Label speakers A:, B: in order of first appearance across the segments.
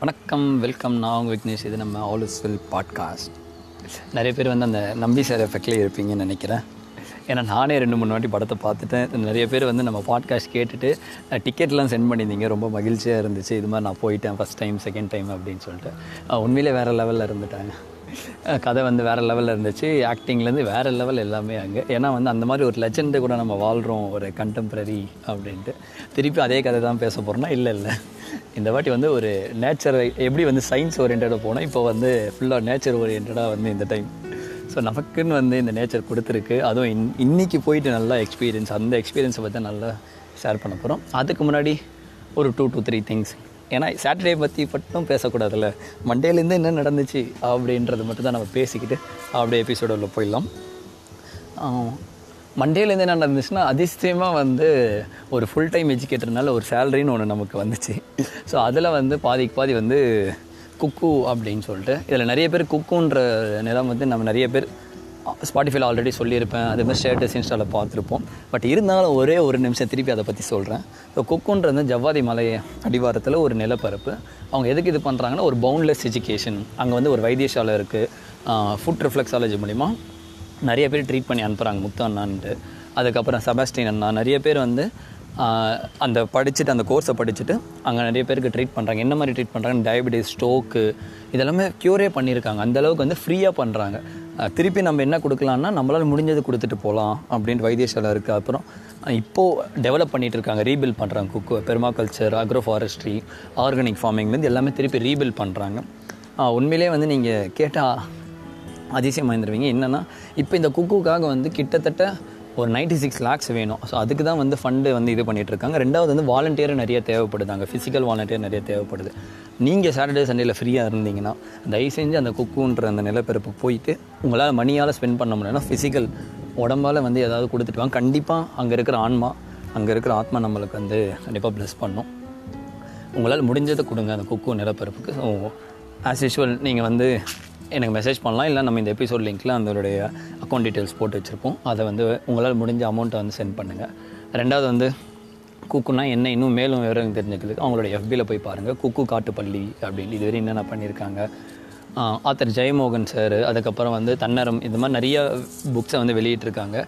A: வணக்கம் வெல்கம் நான் உங்கள் விக்னேஷ். இது நம்ம ஆல் இஸ் வெல் பாட்காஸ்ட் நிறைய பேர் வந்து அந்த நம்பி சார் எஃபெக்ட்லேயே இருப்பீங்கன்னு நினைக்கிறேன். ஏன்னா நானே ரெண்டு மூணு வாட்டி படத்தை பார்த்துட்டேன். நிறைய பேர் வந்து நம்ம பாட்காஸ்ட் கேட்டுட்டு டிக்கெட்லாம் சென்ட் பண்ணியிருந்தீங்க. ரொம்ப மகிழ்ச்சியாக இருந்துச்சு. இது மாதிரி நான் போயிட்டேன் ஃபஸ்ட் டைம் செகண்ட் டைம் அப்படின்னு சொல்லிட்டு. உண்மையிலே வேறு லெவலில் இருந்துட்டாங்க. கதை வந்து வேறு லெவலில் இருந்துச்சு. ஆக்டிங்லேருந்து வேறு லெவல் எல்லாமே அங்கே. ஏன்னா வந்து அந்த மாதிரி ஒரு லெஜெண்டு கூட நம்ம வாழ்கிறோம் ஒரு கண்டெம்ப்ரரி அப்படின்ட்டு. திருப்பி அதே கதை தான் பேச போகிறோன்னா இல்லை இல்லை. இந்த வாட்டி வந்து ஒரு நேச்சரை எப்படி வந்து சயின்ஸ் ஓரியன்டாக போனோம் இப்போ வந்து ஃபுல்லாக நேச்சர் ஓரியன்டாக வந்து இந்த டைம் ஸோ நமக்குன்னு வந்து இந்த நேச்சர் கொடுத்துருக்கு. அதுவும் இன் இன்றைக்கி போயிட்டு நல்லா எக்ஸ்பீரியன்ஸ் அந்த எக்ஸ்பீரியன்ஸை பற்றி நல்லா ஷேர் பண்ண போகிறோம் அதுக்கு முன்னாடி ஒரு டூ டூ த்ரீ திங்ஸ் ஏன்னா சாட்டர்டே பற்றி மட்டும் பேசக்கூடாதுல்ல. மண்டேலேருந்து என்ன நடந்துச்சு அப்படின்றது மட்டும் தான் நம்ம பேசிக்கிட்டு அப்படியே எபிசோடில் போயிடலாம். மண்டேலேருந்து என்ன நடந்துச்சுன்னா அதிசயமாக வந்து ஒரு ஃபுல் டைம் எஜுகேட்டர்னால ஒரு சேலரின்னு ஒன்று நமக்கு வந்துச்சு. ஸோ அதில் வந்து பாதிக்கு பாதி வந்து குக்கு அப்படின்னு சொல்லிட்டு இதில் நிறைய பேர் குக்குன்ற நிலம் வந்து நம்ம நிறைய பேர் ஸ்பாட்டிஃபைல ஆல்ரெடி சொல்லியிருப்பேன். அதே மாதிரி ஸ்டேட்டஸ் இன்ஸ்டாவில் பார்த்துருப்போம். பட் இருந்தாலும் ஒரே ஒரு நிமிஷம் திருப்பி அதை பற்றி சொல்கிறேன் ஸோ குக்குன்றது ஜவ்வாதி மலை அடிவாரத்தில் ஒரு நிலப்பரப்பு. அவங்க எதுக்கு இது பண்ணுறாங்கன்னா ஒரு பவுண்ட்லெஸ் எஜுகேஷன் அங்கே வந்து ஒரு வைத்தியசாலை இருக்குது ஃபுட் ரிஃப்ளெக்ஸாலஜி மூலிமா நிறைய பேர் ட்ரீட் பண்ணி அனுப்புகிறாங்க முத்து அண்ணான்ட்டு. அதுக்கப்புறம் செபாஸ்டின் அண்ணா நிறைய பேர் வந்து அந்த படிச்சுட்டு அந்த கோர்ஸை படிச்சுட்டு அங்கே நிறைய பேருக்கு ட்ரீட் பண்ணுறாங்க என்ன மாதிரி ட்ரீட் பண்ணுறாங்க டயபெட்டிஸ் ஸ்ட்ரோக்கு இதெல்லாமே க்யூரே பண்ணியிருக்காங்க. அந்த அளவுக்கு வந்து ஃப்ரீயாக பண்ணுறாங்க திருப்பி நம்ம என்ன கொடுக்கலான்னா நம்மளால் முடிஞ்சது கொடுத்துட்டு போகலாம் அப்படின்ட்டு வைத்தியசாலை இருக்குது அப்புறம் இப்போது டெவலப் பண்ணிகிட்டு இருக்காங்க. ரீபில்ட் பண்ணுறாங்க குக்கு பெர்மாகல்ச்சர் அக்ரோ ஃபாரஸ்ட்ரி ஆர்கானிக் ஃபார்மிங்லேருந்து எல்லாமே திருப்பி ரீபில்ட் பண்ணுறாங்க உண்மையிலே வந்து நீங்கள் கேட்டால் அதிசயம் வாய்ந்துருவீங்க என்னென்னா இப்போ இந்த குக்குக்காக வந்து கிட்டத்தட்ட ஒரு 96 சிக்ஸ் லேக்ஸ் வேணும். ஸோ அதுக்கு தான் வந்து ஃபண்டு வந்து இது பண்ணிகிட்ருக்காங்க இருக்காங்க ரெண்டாவது வந்து வாலண்டியர் நிறைய தேவைப்படுது அங்கே ஃபிசிக்கல் வாலண்டியர் நிறைய தேவைப்படுது. நீங்கள் சாட்டர்டே சண்டேல ஃப்ரீயாக இருந்தீங்கன்னா தயவு செஞ்சு அந்த குக்குன்ற அந்த நிலப்பரப்பு போயிட்டு உங்களால் மணியால் ஸ்பெண்ட் பண்ண முடியலன்னா ஃபிசிக்கல் உடம்பால் வந்து ஏதாவது கொடுத்துட்டு வாங்க. கண்டிப்பாக அங்கே இருக்கிற ஆன்மா அங்கே இருக்கிற ஆத்மா நம்மளுக்கு வந்து கண்டிப்பாக ப்ளஸ் பண்ணும். உங்களால் முடிஞ்சதை கொடுங்க அந்த குக்கு நிலப்பரப்புக்கு. ஸோ ஆஸ் யூஷுவல் நீங்கள் வந்து எனக்கு மெசேஜ் பண்ணலாம். இல்லை நம்ம இந்த எபிசோட் லிங்க்கில் அதனுடைய அக்கௌண்ட் டீட்டெயில்ஸ் போட்டு வச்சுருப்போம். அதை வந்து உங்களால் முடிஞ்ச அமௌண்ட்டை வந்து சென்ட் பண்ணுங்கள் ரெண்டாவது வந்து குக்குனா என்ன இன்னும் மேலும் விவரம் தெரிஞ்சுக்கிறதுக்கு அவங்களோட எஃபியில் போய் பாருங்கள் குக்கு காட்டுப்பள்ளி அப்படின்னு இதுவரை என்னென்ன பண்ணியிருக்காங்க. ஆத்தர் ஜெயமோகன் சார் அதுக்கப்புறம் வந்து தன்னரம் இந்த மாதிரி நிறைய புக்ஸை வந்து வெளியிட்டிருக்காங்க.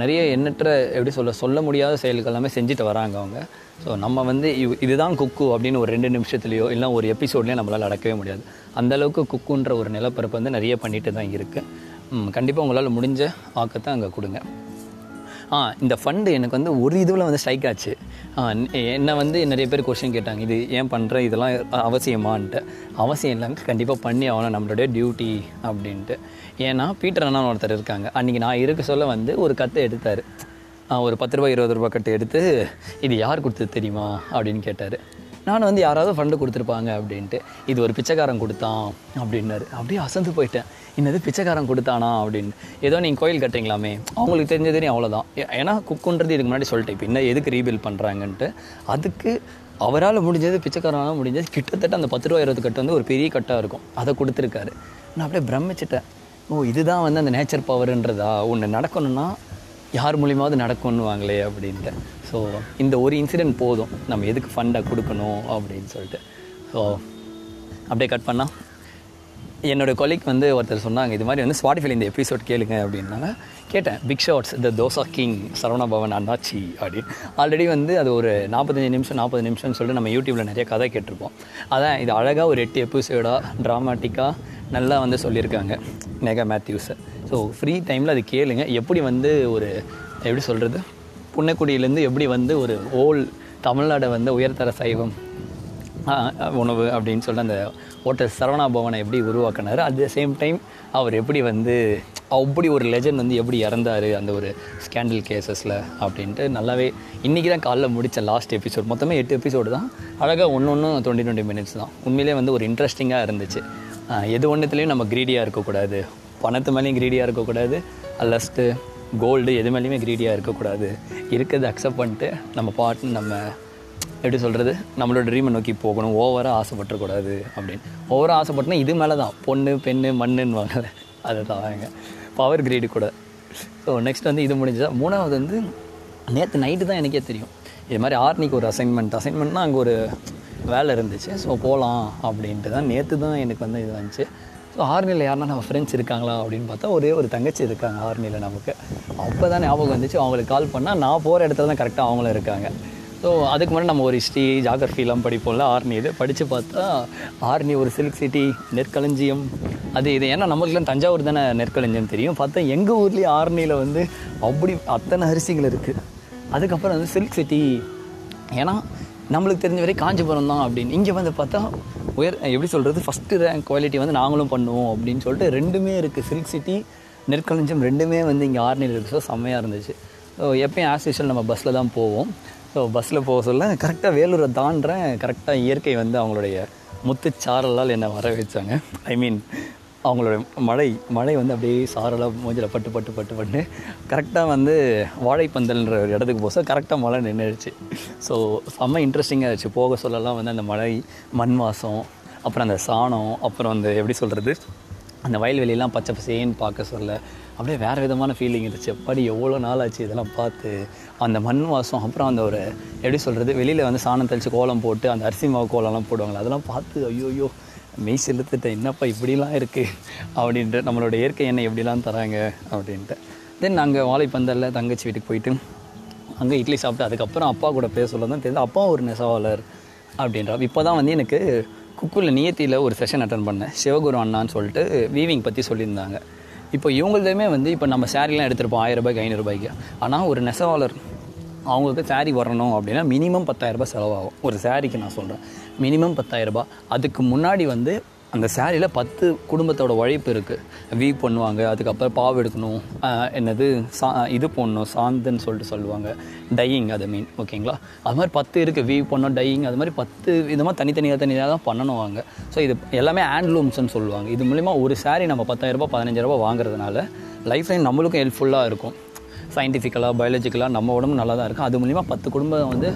A: நிறைய எண்ணற்ற எப்படி சொல்ல சொல்ல முடியாத செயல்கள் எல்லாமே செஞ்சுட்டு வராங்க அவங்க. ஸோ நம்ம வந்து இவ் இதுதான் குக்கு அப்படின்னு ஒரு ரெண்டு நிமிஷத்துலையோ இல்லை ஒரு எபிசோட்லேயோ நம்மளால் அடக்கவே முடியாது. அந்தளவுக்கு குக்குன்ற ஒரு நிலப்பரப்பு வந்து நிறைய பண்ணிட்டு தான் இருக்குது கண்டிப்பாக உங்களால் முடிஞ்ச ஆக்கத்தை அங்கே கொடுங்க. ஆ இந்த ஃபண்டு எனக்கு வந்து ஒரு இதுவில் வந்து ஸ்ட்ரைக் ஆச்சு. என்னை வந்து நிறைய பேர் கொஷின் கேட்டாங்க இது ஏன் பண்ணுற இதெல்லாம் அவசியமான்ட்டு. அவசியம் இல்லைங்க கண்டிப்பாக பண்ணி ஆகணும் நம்மளுடைய டியூட்டி அப்படின்ட்டு. ஏன்னா பீட்டர் அண்ணா ஒருத்தர் இருக்காங்க. அன்றைக்கி நான் இருக்க சொல்ல வந்து ஒரு கத்தை எடுத்தார். ஒரு பத்து ரூபாய் இருபது ரூபாய் கட்டு எடுத்து இது யார் கொடுத்தது தெரியுமா? அப்படின்னு கேட்டார். நான் வந்து யாராவது ஃபண்டு கொடுத்துருப்பாங்க அப்படின்ட்டு இது ஒரு பிச்சைக்காரன் கொடுத்தான் அப்படின்னாரு. அப்படியே அசந்து போயிட்டேன். என்னது பிச்சைக்காரன் கொடுத்தானா அப்படின்னு ஏதோ நீங்கள் கோயில் கட்டுறீங்களாமே? அவங்களுக்கு தெரிஞ்சதே அவ்வளோதான் ஏன்னா குக்குன்றது இதுக்கு முன்னாடி சொல்லிட்டேன். இப்போ என்ன எதுக்கு ரீபில் பண்ணுறாங்கன்ட்டு அதுக்கு அவரால் முடிஞ்சது பிச்சைக்காரனால் முடிஞ்சது கிட்டத்தட்ட அந்த பத்து ரூபா இருபது கட்டு வந்து ஒரு பெரிய கட்டாக இருக்கும். அதை கொடுத்துருக்காரு. நான் அப்படியே பிரமிச்சிட்டேன். ஓ இதுதான் வந்து அந்த நேச்சர் பவர்ன்றதா ஒன்று நடக்கணும்னா யார் மூலியமாவது நடக்கும்னுவாங்களே அப்படின்ட்டு. ஸோ இந்த ஒரு இன்சிடென்ட் போதும். நம்ம எதுக்கு ஃபண்டை கொடுக்கணும் அப்படின்னு சொல்லிட்டு. ஸோ அப்படியே கட் பண்ணால் என்னோட கொலிக் வந்து ஒருத்தர் சொன்னாங்க இது மாதிரி வந்து ஸ்பாட்டிஃபைல இந்த எபிசோட் கேளுங்க அப்படின்னாங்க. கேட்டேன் big shots the dosa king Saravana Bhavan அண்ணாச்சி அப்படின்னு. ஆல்ரெடி வந்து அது ஒரு நாற்பத்தஞ்சு நிமிஷம் நாற்பது நிமிஷம்னு சொல்லிட்டு நம்ம யூடியூப்பில் நிறைய கதை கேட்டிருப்போம். அதான் இது அழகாக ஒரு எட்டு எபிசோடாக ட்ராமாட்டிக்காக நல்லா வந்து சொல்லியிருக்காங்க நெகா மேத்யூஸை ஸோ ஃப்ரீ டைமில் அது கேளுங்க. எப்படி வந்து ஒரு எப்படி சொல்கிறது புன்னக்குடியிலேருந்து எப்படி வந்து ஒரு ஓல் தமிழ்நாடை வந்து உயர்தர சைவம் உணவு அப்படின்னு சொல்லிட்டு அந்த ஹோட்டல் சரவணா பவனை எப்படி உருவாக்கினார் அட் த சேம் டைம் அவர் எப்படி வந்து அப்படி ஒரு லெஜண்ட் வந்து எப்படி இறந்தாரு அந்த ஒரு ஸ்கேண்டல் கேசஸில் அப்படின்ட்டு நல்லாவே இன்றைக்கி தான் காலைல முடித்த லாஸ்ட் எபிசோட் மொத்தமே எட்டு எபிசோடு தான். அழகாக ஒன்று ஒன்றும் டுவெண்ட்டி டுவெண்ட்டி மினிட்ஸ் தான். உண்மையிலே வந்து ஒரு இன்ட்ரெஸ்டிங்காக இருந்துச்சு. எது ஒன்றுத்துலேயும் நம்ம க்ரீடியாக இருக்கக்கூடாது. பணத்து மேலேயும் க்ரீடியாக இருக்கக்கூடாது. லஸ்ட்டு கோல்டு எது மேலேயுமே க்ரீடியாக இருக்கக்கூடாது. இருக்கிறத அக்செப்ட் பண்ணிட்டு நம்ம பாட்டு நம்ம எப்படி சொல்கிறது நம்மளோட ட்ரீமை நோக்கி போகணும். ஓவராக ஆசைப்பட்டுறக்கூடாது அப்படின்னு. ஓவராக ஆசைப்பட்டுனா இது மேலே தான் பொண்ணு பெண்ணு மண்ணுன்னு அதை தான் பவர் கிரீடு கூட. ஸோ நெக்ஸ்ட் வந்து இது முடிஞ்சதா? மூணாவது வந்து நேற்று நைட்டு தான் எனக்கே தெரியும். இது மாதிரி ஆர்னிக்கு ஒரு அசைன்மெண்ட் அசைன்மெண்ட்னால் அங்கே ஒரு வேலை இருந்துச்சு. ஸோ போகலாம் அப்படின்ட்டு தான் நேற்று தான் எனக்கு வந்து இது வந்துச்சு. ஸோ ஆர்மியில் யாருன்னா நம்ம ஃப்ரெண்ட்ஸ் இருக்காங்களா அப்படின்னு பார்த்தா ஒரே ஒரு தங்கச்சி இருக்காங்க ஆர்மியில் நமக்கு. அப்போ தான் ஞாபகம் வந்துச்சு. அவங்களுக்கு கால் பண்ணால் நான் போகிற இடத்துல தான் கரெக்டாக அவங்களும் இருக்காங்க. ஸோ அதுக்கு முன்னாடி நம்ம ஒரு ஹிஸ்ட்ரி ஜாகிரஃபிலாம் படிப்போம்ல ஆர்னி இது. படித்து பார்த்தா ஆர்னி ஒரு சில்க் சிட்டி நெற்களஞ்சியம். அது இது. ஏன்னா நம்மளுக்குலாம் தஞ்சாவூர் தானே நெற்களஞ்சியம் தெரியும். பார்த்தா எங்கள் ஊர்லேயே ஆர்னியில் வந்து அப்படி அத்தனை அரிசிகள் இருக்குது அதுக்கப்புறம் வந்து சில்க் சிட்டி ஏன்னா நம்மளுக்கு தெரிஞ்ச வரை காஞ்சிபுரம் தான் அப்படின்னு. இங்கே வந்து பார்த்தா உயர் எப்படி சொல்கிறது ஃபஸ்ட்டு ரேங்க் குவாலிட்டி வந்து நாங்களும் பண்ணுவோம் அப்படின்னு சொல்லிட்டு ரெண்டுமே இருக்குது சில்க் சிட்டி நெற்களஞ்சியம் ரெண்டுமே வந்து இங்கே ஆர்னியில் இருக்குது ஸோ செம்மையாக இருந்துச்சு. ஸோ எப்பயும் ஆஸ் யூஷுவல் நம்ம பஸ்ஸில் தான் போவோம். ஸோ பஸ்ஸில் போக சொல்ல கரெக்டாக வேலூரை தாண்டுறேன். கரெக்டாக இயற்கை வந்து அவங்களுடைய முத்துச்சாரலால் என்னை வர வச்சாங்க ஐ மீன் அவங்களோட மழை மழை வந்து அப்படியே சாரலாக மூஞ்சில் பட்டு பட்டு பட்டு பட்டு கரெக்டாக வந்து வாழைப்பந்தல்ன்ற ஒரு இடத்துக்கு போக கரெக்டாக மழை நின்றுடுச்சு ஸோ செம்ம இன்ட்ரெஸ்டிங்காக இருந்துச்சு. போக சொல்லலாம் வந்து அந்த மழை மண் வாசம் அப்புறம் அந்த சாணம் அப்புறம் அந்த எப்படி சொல்கிறது அந்த வயல்வெளியெல்லாம் பச்சை பசேன்னு பார்க்க சொல்ல அப்படியே வேறு விதமான ஃபீலிங் இருந்துச்சு. எப்படி எவ்வளோ நாள் ஆச்சு இதெல்லாம் பார்த்து அந்த மண் வாசம் அப்புறம் அந்த ஒரு எப்படி சொல்கிறது வெளியில் வந்து சாணம் தெளித்து கோலம் போட்டு அந்த அரிசி மாவு கோலம்லாம் போடுவாங்களே அதெல்லாம் பார்த்து ஐயோ ஐயோ மெய் செலுத்துட்டேன் என்னப்பா இப்படிலாம் இருக்குது அப்படின்ட்டு நம்மளோட இயற்கை எண்ணெய் எப்படிலாம் தராங்க அப்படின்ட்டு. தென் நாங்கள் வாழைப்பந்தலில் தங்கச்சி வீட்டுக்கு போயிட்டு அங்கே இட்லி சாப்பிட்டு அதுக்கப்புறம் அப்பா கூட பேச சொல்ல தான் தெரியுது அப்பா ஒரு நெசவாளர் அப்படின்றா இப்போ தான் வந்து எனக்கு குக்குவில் நியத்தியில் ஒரு செஷன் அட்டன் பண்ணேன். சிவகுரு அண்ணான்னு சொல்லிட்டு வீவிங் பற்றி சொல்லியிருந்தாங்க. இப்போ இவங்களதுமே வந்து இப்போ நம்ம சேரீலாம் எடுத்திருப்போம் ஆயிரம் ரூபாய்க்கு ஐநூறுரூபாய்க்கு ஆனால் ஒரு நெசவாளர் அவங்களுக்கு சாரீ வரணும் அப்படின்னா மினிமம் பத்தாயிரரூபா செலவாகும். ஒரு சாரீக்கு நான் சொல்கிறேன் மினிமம் பத்தாயிரரூபா அதுக்கு முன்னாடி வந்து அந்த சாரியில் பத்து குடும்பத்தோட உழைப்பு இருக்குது வீ பண்ணுவாங்க. அதுக்கப்புறம் பாவு எடுக்கணும். என்னது? சா இது போடணும். சாந்துன்னு சொல்லிட்டு சொல்லுவாங்க. டையிங் அது மீன் ஓகேங்களா அது மாதிரி பத்து இருக்குது வீ பண்ணணும் டையிங் அது மாதிரி பத்து விதமாக தனித்தனியாக தனியாக தான் பண்ணணும் வாங்க ஸோ இது எல்லாமே ஹேண்ட்லூம்ஸ்னு சொல்லுவாங்க. இது மூலிமா ஒரு சாரீ நம்ம பத்தாயிரரூபா பதினஞ்சாயிரரூபா வாங்குறதுனால லைஃப் லைன் நம்மளுக்கும் ஹெல்ப்ஃபுல்லாக இருக்கும். சயின்டிஃபிக்கலாக பயாலஜிக்கலாக நம்ம உடம்பு நல்லா தான் இருக்கும். அது மூலிமா பத்து குடும்பம் வந்து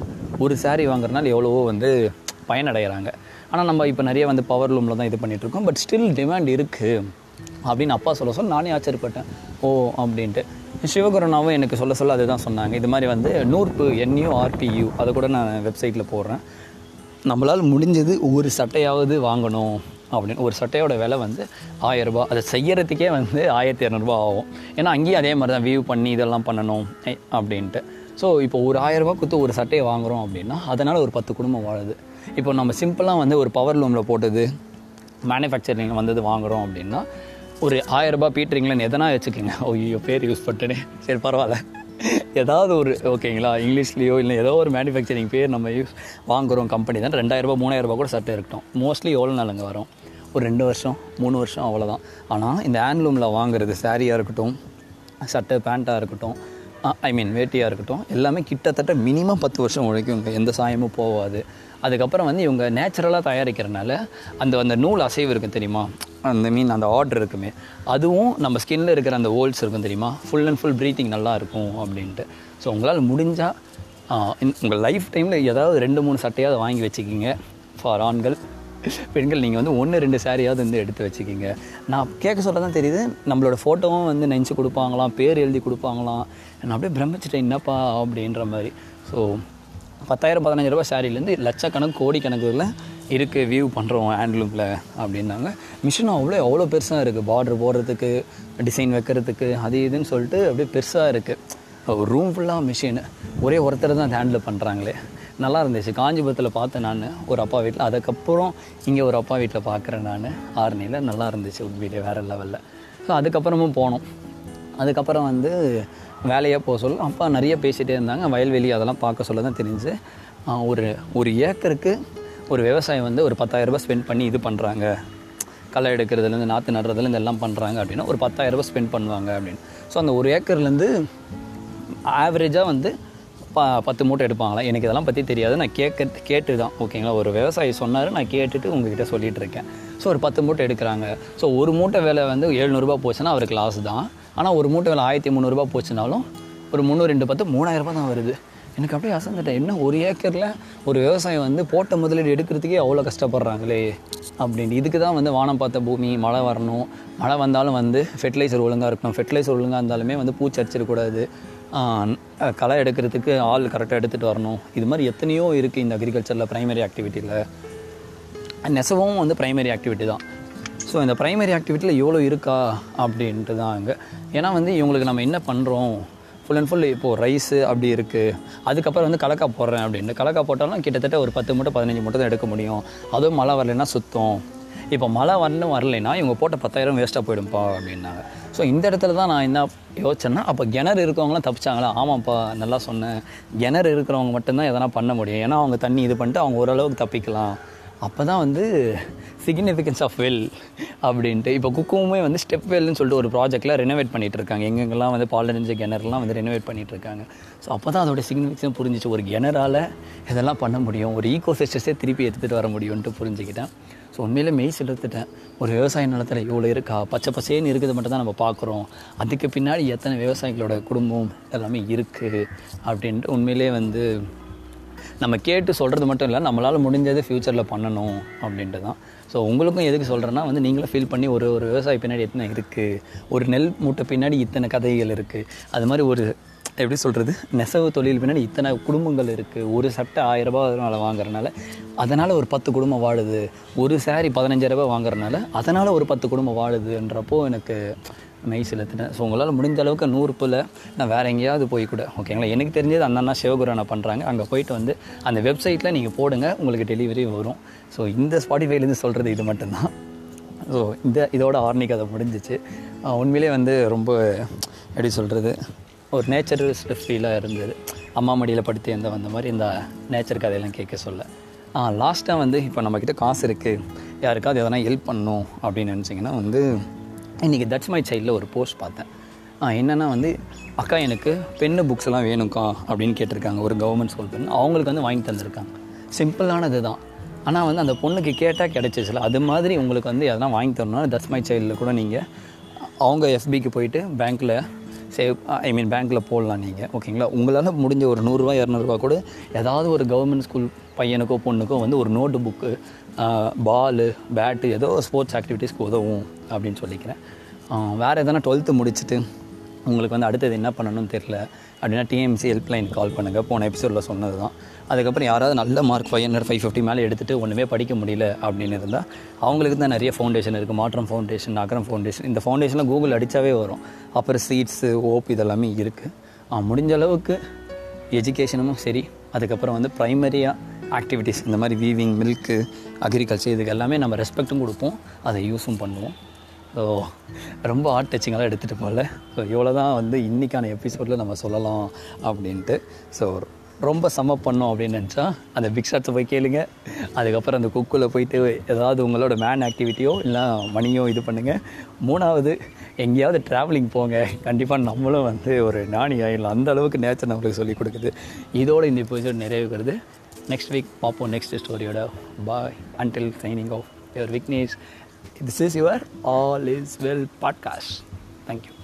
A: ஒரு சாரீ வாங்குறதுனால எவ்வளவோ வந்து பயனடைகிறாங்க ஆனால் நம்ம இப்போ நிறைய வந்து பவர் லூமில் தான் இது பண்ணிகிட்ருக்கோம் பட் ஸ்டில் டிமாண்ட் இருக்குது அப்படின்னு அப்பா சொல்ல சொல்ல நானே ஆச்சரியப்பட்டேன். ஓ அப்படின்ட்டு. சிவகுருணாவும் எனக்கு சொல்ல சொல்ல அதுதான் சொன்னாங்க. இது மாதிரி வந்து நூற்பு என்யூ ஆர்பியூ அதை கூட நான் வெப்சைட்டில் போடுறேன். நம்மளால் முடிஞ்சது ஒரு சட்டையாவது வாங்கணும். அப்படின்னு ஒரு சட்டையோட விலை வந்து ஆயரூபா அதை செய்யறதுக்கே வந்து ஆயிரத்தி இரநூறுபா ஆகும். ஏன்னா அங்கேயும் அதே மாதிரி தான் வியூ பண்ணி இதெல்லாம் பண்ணணும் அப்படின்ட்டு. ஸோ இப்போ ஒரு ஆயிரரூபா கொடுத்து ஒரு சட்டையை வாங்குறோம் அப்படின்னா அதனால் ஒரு பத்து குடும்பம் வாழுது. இப்போ நம்ம சிம்பிளாக வந்து ஒரு பவர் லூமில் போட்டது மேனுஃபேக்சரிங் வந்தது வாங்குறோம் அப்படின்னா ஒரு ஆயிரரூபா பீட்ரிங்லன்னு எதனா வச்சுக்கோங்க. ஐயோ பேர் யூஸ் பண்ணிட்டேனே சரி பரவாயில்ல. ஏதாவது ஒரு ஓகேங்களா இங்கிலீஷ்லேயோ இல்லை ஏதோ ஒரு மேனுஃபேக்சரிங் பேர் நம்ம யூஸ் வாங்குறோம் கம்பெனி தான். ரெண்டாயிரரூபா மூணாயிரரூபா கூட சட்டை இருக்கட்டும். மோஸ்ட்லி எவ்வளோ நாளுங்க வரும்? ஒரு ரெண்டு வருஷம் மூணு வருஷம் அவ்வளோதான் ஆனால் இந்த ஹேண்ட்லூமில் வாங்குறது சாரியாக இருக்கட்டும் சட்டை பேண்ட்டாக இருக்கட்டும் ஐ மீன் வேட்டியாக இருக்கட்டும் எல்லாமே கிட்டத்தட்ட மினிமம் பத்து வருஷம் உழைக்குங்க எந்த சாயமும் போகாது அதுக்கப்புறம் வந்து இவங்க நேச்சுரலாக தயாரிக்கிறனால அந்த அந்த நூல் அசைவு இருக்கும் தெரியுமா? அந்த மீன் அந்த ஆர்டர் இருக்குமே. அதுவும் நம்ம ஸ்கின்னில் இருக்கிற அந்த ஹோல்ஸ் இருக்கும் தெரியுமா? ஃபுல் அண்ட் ஃபுல் ப்ரீத்திங் நல்லா இருக்கும் அப்படின்ட்டு. ஸோ உங்களால் முடிஞ்சால் உங்கள் லைஃப் டைமில் ஏதாவது ரெண்டு மூணு சட்டையாவது வாங்கி வச்சுக்கிங்க. ஃபார் ஆண்கள் பெண்கள் நீங்கள் வந்து ஒன்று ரெண்டு சாரியாவது வந்து எடுத்து வச்சுக்கிங்க. நான் கேட்க சொல்ல தான் தெரியுது நம்மளோட ஃபோட்டோவும் வந்து நெஞ்சு கொடுப்பாங்களாம் பேர் எழுதி கொடுப்பாங்களாம். நான் அப்படியே பிரமிச்சிட்டேன் என்னப்பா அப்படின்ற மாதிரி. ஸோ பத்தாயிரம் பதினஞ்சு ரூபா சாரிலேருந்து லட்சக்கணக்கு கோடிக்கணக்கில் இருக்குது வியூ பண்ணுறோம் ஹேண்ட்லூமில் அப்படின்னாங்க. மிஷினும் அவ்வளோ அவ்வளோ பெருசாக இருக்குது பார்டர் போடுறதுக்கு டிசைன் வைக்கிறதுக்கு அது இதுன்னு சொல்லிட்டு அப்படியே பெருசாக இருக்குது ரூம் ஃபுல்லாக மிஷின் ஒரே ஒருத்தர் தான் ஹேண்டில் பண்ணுறாங்களே நல்லா இருந்துச்சு. காஞ்சிபுரத்தில் பார்த்தேன் நான் ஒரு அப்பா வீட்டில் அதுக்கப்புறம் இங்கே ஒரு அப்பா வீட்டில் பார்க்குறேன் நான். ஆர்னியில் நல்லா இருந்துச்சு வீடு வேறு லெவலில் ஸோ அதுக்கப்புறமும் போனோம். அதுக்கப்புறம் வந்து வேலையாக போக சொல்ல அப்பா நிறைய பேசிகிட்டே இருந்தாங்க. வயல்வெளி அதெல்லாம் பார்க்க சொல்ல தான் தெரிஞ்சு. ஒரு ஒரு ஏக்கருக்கு ஒரு விவசாயம் வந்து ஒரு 10000 ரூபாய் ஸ்பெண்ட் பண்ணி இது பண்ணுறாங்க களை எடுக்கிறதுலேருந்து நாற்று நடுறதுலேருந்து எல்லாம் பண்ணுறாங்க அப்படின்னா ஒரு பத்தாயிரரூபா ஸ்பெண்ட் பண்ணுவாங்க அப்படின்னு. ஸோ அந்த ஒரு ஏக்கர்லேருந்து ஆவரேஜாக வந்து ப பத்து மூட்டை எடுப்பாங்களா? எனக்கு இதெல்லாம் பற்றி தெரியாது. நான் கேட்க கேட்டு தான் ஓகேங்களா? ஒரு விவசாயி சொன்னார் நான் கேட்டுட்டு உங்ககிட்ட சொல்லிட்டு இருக்கேன். ஸோ ஒரு பத்து மூட்டை எடுக்கிறாங்க. ஸோ ஒரு மூட்டை விலை வந்து எழுநூறுபா போச்சுன்னா அவருக்கு லாஸ் தான். ஆனால் ஒரு மூட்டை விலை ஆயிரத்தி முந்நூறுரூபா போச்சுனாலும் ஒரு முந்நூறு ரெண்டு பத்து மூணாயிரரூபா தான் வருது. எனக்கு அப்படியே அசந்துட்டேன். என்ன ஒரு ஏக்கரில் ஒரு விவசாயம் வந்து போட்ட முதலீடு எடுக்கிறதுக்கே அவ்வளோ கஷ்டப்படுறாங்களே அப்படின்னு. இதுக்கு தான் வந்து வானம் பார்த்த பூமி மழை வரணும். மழை வந்தாலும் வந்து ஃபெர்டிலைசர் ஒழுங்காக இருக்கணும். ஃபெர்டிலைசர் ஒழுங்காக இருந்தாலுமே வந்து பூச்சி அடிச்சிடக்கூடாது களை எடுக்கிறதுக்கு ஆள் கரெக்டாக எடுத்துகிட்டு வரணும். இது மாதிரி எத்தனையோ இருக்குது இந்த அக்ரிகல்ச்சரில் ப்ரைமரி ஆக்டிவிட்டியில் நெசவும் வந்து ப்ரைமரி ஆக்டிவிட்டி தான். ஸோ இந்த ப்ரைமரி ஆக்டிவிட்டியில் எவ்வளோ இருக்கா? அப்படின்ட்டு தான் அங்கே ஏன்னா வந்து இவங்களுக்கு நம்ம என்ன பண்ணுறோம் ஃபுல் அண்ட் ஃபுல் இப்போது ரைஸு அப்படி இருக்குது அதுக்கப்புறம் வந்து கலக்கா போடுறேன் அப்படின்ட்டு கலக்கா போட்டாலும் கிட்டத்தட்ட ஒரு பத்து மூட்டை பதினஞ்சு மூட்டை தான் எடுக்க முடியும். அதுவும் மழை வரலைன்னா சுத்தம். இப்போ மழை வரணும் வரலைன்னா இவங்க போட்ட பத்தாயிரம் வேஸ்ட்டாக போயிடும்ப்பா அப்படின்னாங்க. ஸோ இந்த இடத்துல தான் நான் என்ன யோசிச்சேன்னா அப்போ கிணறு இருக்கவங்களாம் தப்பிச்சாங்களா? ஆமாப்பா நல்லா சொன்னேன். கிணறு இருக்கிறவங்க மட்டும்தான் எதனா பண்ண முடியும். ஏன்னா அவங்க தண்ணி இது பண்ணிட்டு அவங்க ஓரளவுக்கு தப்பிக்கலாம். அப்போ தான் வந்து சிக்னிஃபிகன்ஸ் ஆஃப் வெல் அப்படின்ட்டு இப்போ குக்குவுமே வந்து ஸ்டெப் வெல்னு சொல்லிட்டு ஒரு ப்ராஜெக்டில் ரெனோவேட் பண்ணிகிட்டு இருக்காங்க. எங்கெங்கெல்லாம் வந்து பாலடைஞ்ச கிணறுலாம் வந்து ரெனோவேட் பண்ணிட்டு இருக்காங்க. ஸோ அப்போ தான் அதோட சிக்னிஃபிகன்ஸ் புரிஞ்சிச்சு. ஒரு கிணறால் இதெல்லாம் பண்ண முடியும். ஒரு ஈகோ சிஸ்டஸே திருப்பி எடுத்துகிட்டு வர முடியும்ன்ட்டு புரிஞ்சுக்கிட்டேன். ஸோ உண்மையிலே மெய் செலுத்திட்டேன் ஒரு விவசாய நிலத்தில் இவ்வளோ இருக்கா? பச்சை பசேன்னு இருக்கிறது மட்டும் தான் நம்ம பார்க்குறோம். அதுக்கு பின்னாடி எத்தனை விவசாயிகளோட குடும்பம் எல்லாமே இருக்குது அப்படின்ட்டு உண்மையிலே வந்து நம்ம கேட்டு சொல்கிறது மட்டும் இல்லை நம்மளால் முடிஞ்சது ஃப்யூச்சரில் பண்ணணும் அப்படின்ட்டு தான். ஸோ உங்களுக்கும் எதுக்கு சொல்கிறேன்னா வந்து நீங்களும் ஃபீல் பண்ணி ஒரு ஒரு விவசாயி பின்னாடி எத்தனை இருக்குது ஒரு நெல் மூட்டை பின்னாடி இத்தனை கதைகள் இருக்குது அது மாதிரி ஒரு எப்படி சொல்கிறது நெசவு தொழில் பின்னாடி இத்தனை குடும்பங்கள் இருக்குது ஒரு சட்டை ஆயிரம் ரூபாய் அதனால் வாங்குறனால அதனால் ஒரு பத்து குடும்பம் வாழுது. ஒரு சாரி பதினஞ்சாயிரரூபா வாங்குறனால அதனால் ஒரு பத்து குடும்பம் வாழுதுன்றப்போ எனக்கு மெய் செலுத்தினேன் ஸோ உங்களால் முடிஞ்ச அளவுக்கு நூறுப்பில் நான் வேறு எங்கேயாவது போய் கூட ஓகேங்களா எனக்கு தெரிஞ்சது அந்த அண்ணா பண்ணுறாங்க அங்கே போயிட்டு வந்து அந்த வெப்சைட்டில் நீங்கள் போடுங்க உங்களுக்கு டெலிவரி வரும். ஸோ இந்த ஸ்பாட்டிஃபைலேருந்து சொல்கிறது இது மட்டும்தான். ஸோ இந்த இதோட ஆர்னிக் அதை முடிஞ்சிச்சு. உண்மையிலே வந்து ரொம்ப எப்படி சொல்கிறது ஒரு நேச்சரிஸ்ட் ஃபீலாக இருந்தது. அம்மா மடியில் படுத்து எந்த வந்த மாதிரி இந்த நேச்சர் கதையெல்லாம் கேட்க சொல்ல. லாஸ்ட்டாக வந்து இப்போ நம்மக்கிட்ட காசு இருக்குது யாருக்காவது எதனா ஹெல்ப் பண்ணணும் அப்படின்னு நினச்சிங்கன்னா வந்து இன்றைக்கி தட்ஸ் மை சைல்டில் ஒரு போஸ்ட் பார்த்தேன். என்னென்னா வந்து அக்கா எனக்கு பென்னு புக்ஸ் எல்லாம் வேணும்க்கா அப்படின்னு கேட்டிருக்காங்க. ஒரு கவர்மெண்ட் ஸ்கூல் பெண் அவங்களுக்கு வந்து வாங்கி தந்திருக்காங்க. சிம்பிளானது தான். ஆனால் வந்து அந்த பொண்ணுக்கு கேட்டால் கிடச்சிச்சில்ல அது மாதிரி உங்களுக்கு வந்து எதனா வாங்கி தரணும்னா தட்ஸ் மை சைல்டில் கூட நீங்கள் அவங்க எஃபிக்கு போயிட்டு பேங்க்கில் சேவ் ஐ மீன் பேங்க்கில் போடலாம் நீங்கள் ஓகேங்களா உங்களால் முடிஞ்ச ஒரு நூறுரூவா இரநூறுவா கூட ஏதாவது ஒரு கவர்மெண்ட் ஸ்கூல் பையனுக்கோ பொண்ணுக்கோ வந்து ஒரு நோட்டு புக்கு பாலு பேட்டு ஏதோ ஸ்போர்ட்ஸ் ஆக்டிவிட்டீஸ்க்கு உதவும் அப்படின்னு சொல்லிக்கிறேன். Uh, வேறு எதனா டுவெல்த்து முடிச்சுட்டு உங்களுக்கு வந்து அடுத்தது என்ன பண்ணணும்னு தெரில அப்படின்னா டிஎம்சி ஹெல்ப்லைன் கால் பண்ணுங்கள் போன எபிசோடில் சொன்னது தான் அதுக்கப்புறம் யாராவது நல்ல mark five hundred five fifty மேலே எடுத்துகிட்டு ஒன்றுமே படிக்க முடியல அப்படின்னு இருந்தால் அவங்களுக்கு தான் நிறைய ஃபவுண்டேஷன் இருக்குது மாற்றம் ஃபவுண்டேஷன் அகரம் ஃபவுண்டேஷன் இந்த ஃபவுண்டேஷனில் கூகுள் அடித்தாவே வரும். அப்புறம் சீட்ஸு ஓப் இதெல்லாமே இருக்குது முடிஞ்ச அளவுக்கு எஜுகேஷனும் சரி. அதுக்கப்புறம் வந்து ப்ரைமரியாக ஆக்டிவிட்டீஸ் இந்த மாதிரி வீவிங் மில்க்கு அக்ரிகல்ச்சர் இதுக்கு எல்லாமே நம்ம ரெஸ்பெக்ட்டும் கொடுப்போம். அதை யூஸும் பண்ணுவோம். ஸோ ரொம்ப ஆர்ட் டச்சிங்கெல்லாம் எடுத்துகிட்டு போகல. ஸோ இவ்வளோ தான் வந்து இன்றைக்கான எபிசோடில் நம்ம சொல்லலாம் அப்படின்ட்டு. ஸோ ரொம்ப சம்ம பண்ணோம் அப்படின்னு நினச்சா அந்த பிக் ஷாட்ஸை போய் கேளுங்க. அதுக்கப்புறம் அந்த குக்கில் போயிட்டு ஏதாவது உங்களோட மேன் ஆக்டிவிட்டியோ இல்லை மணியோ இது பண்ணுங்கள் மூணாவது எங்கேயாவது ட்ராவலிங் போங்க. கண்டிப்பாக நம்மளும் வந்து ஒரு நாணி ஆகிடலாம் அந்த அளவுக்கு நேச்சர் நம்மளுக்கு சொல்லிக் கொடுக்குது. இதோடு இந்த எபிசோட் நிறைவுகிறது. நெக்ஸ்ட் வீக் பார்ப்போம். Next ஸ்டோரியோட bye until signing off your Vignesh this is your all is well podcast thank you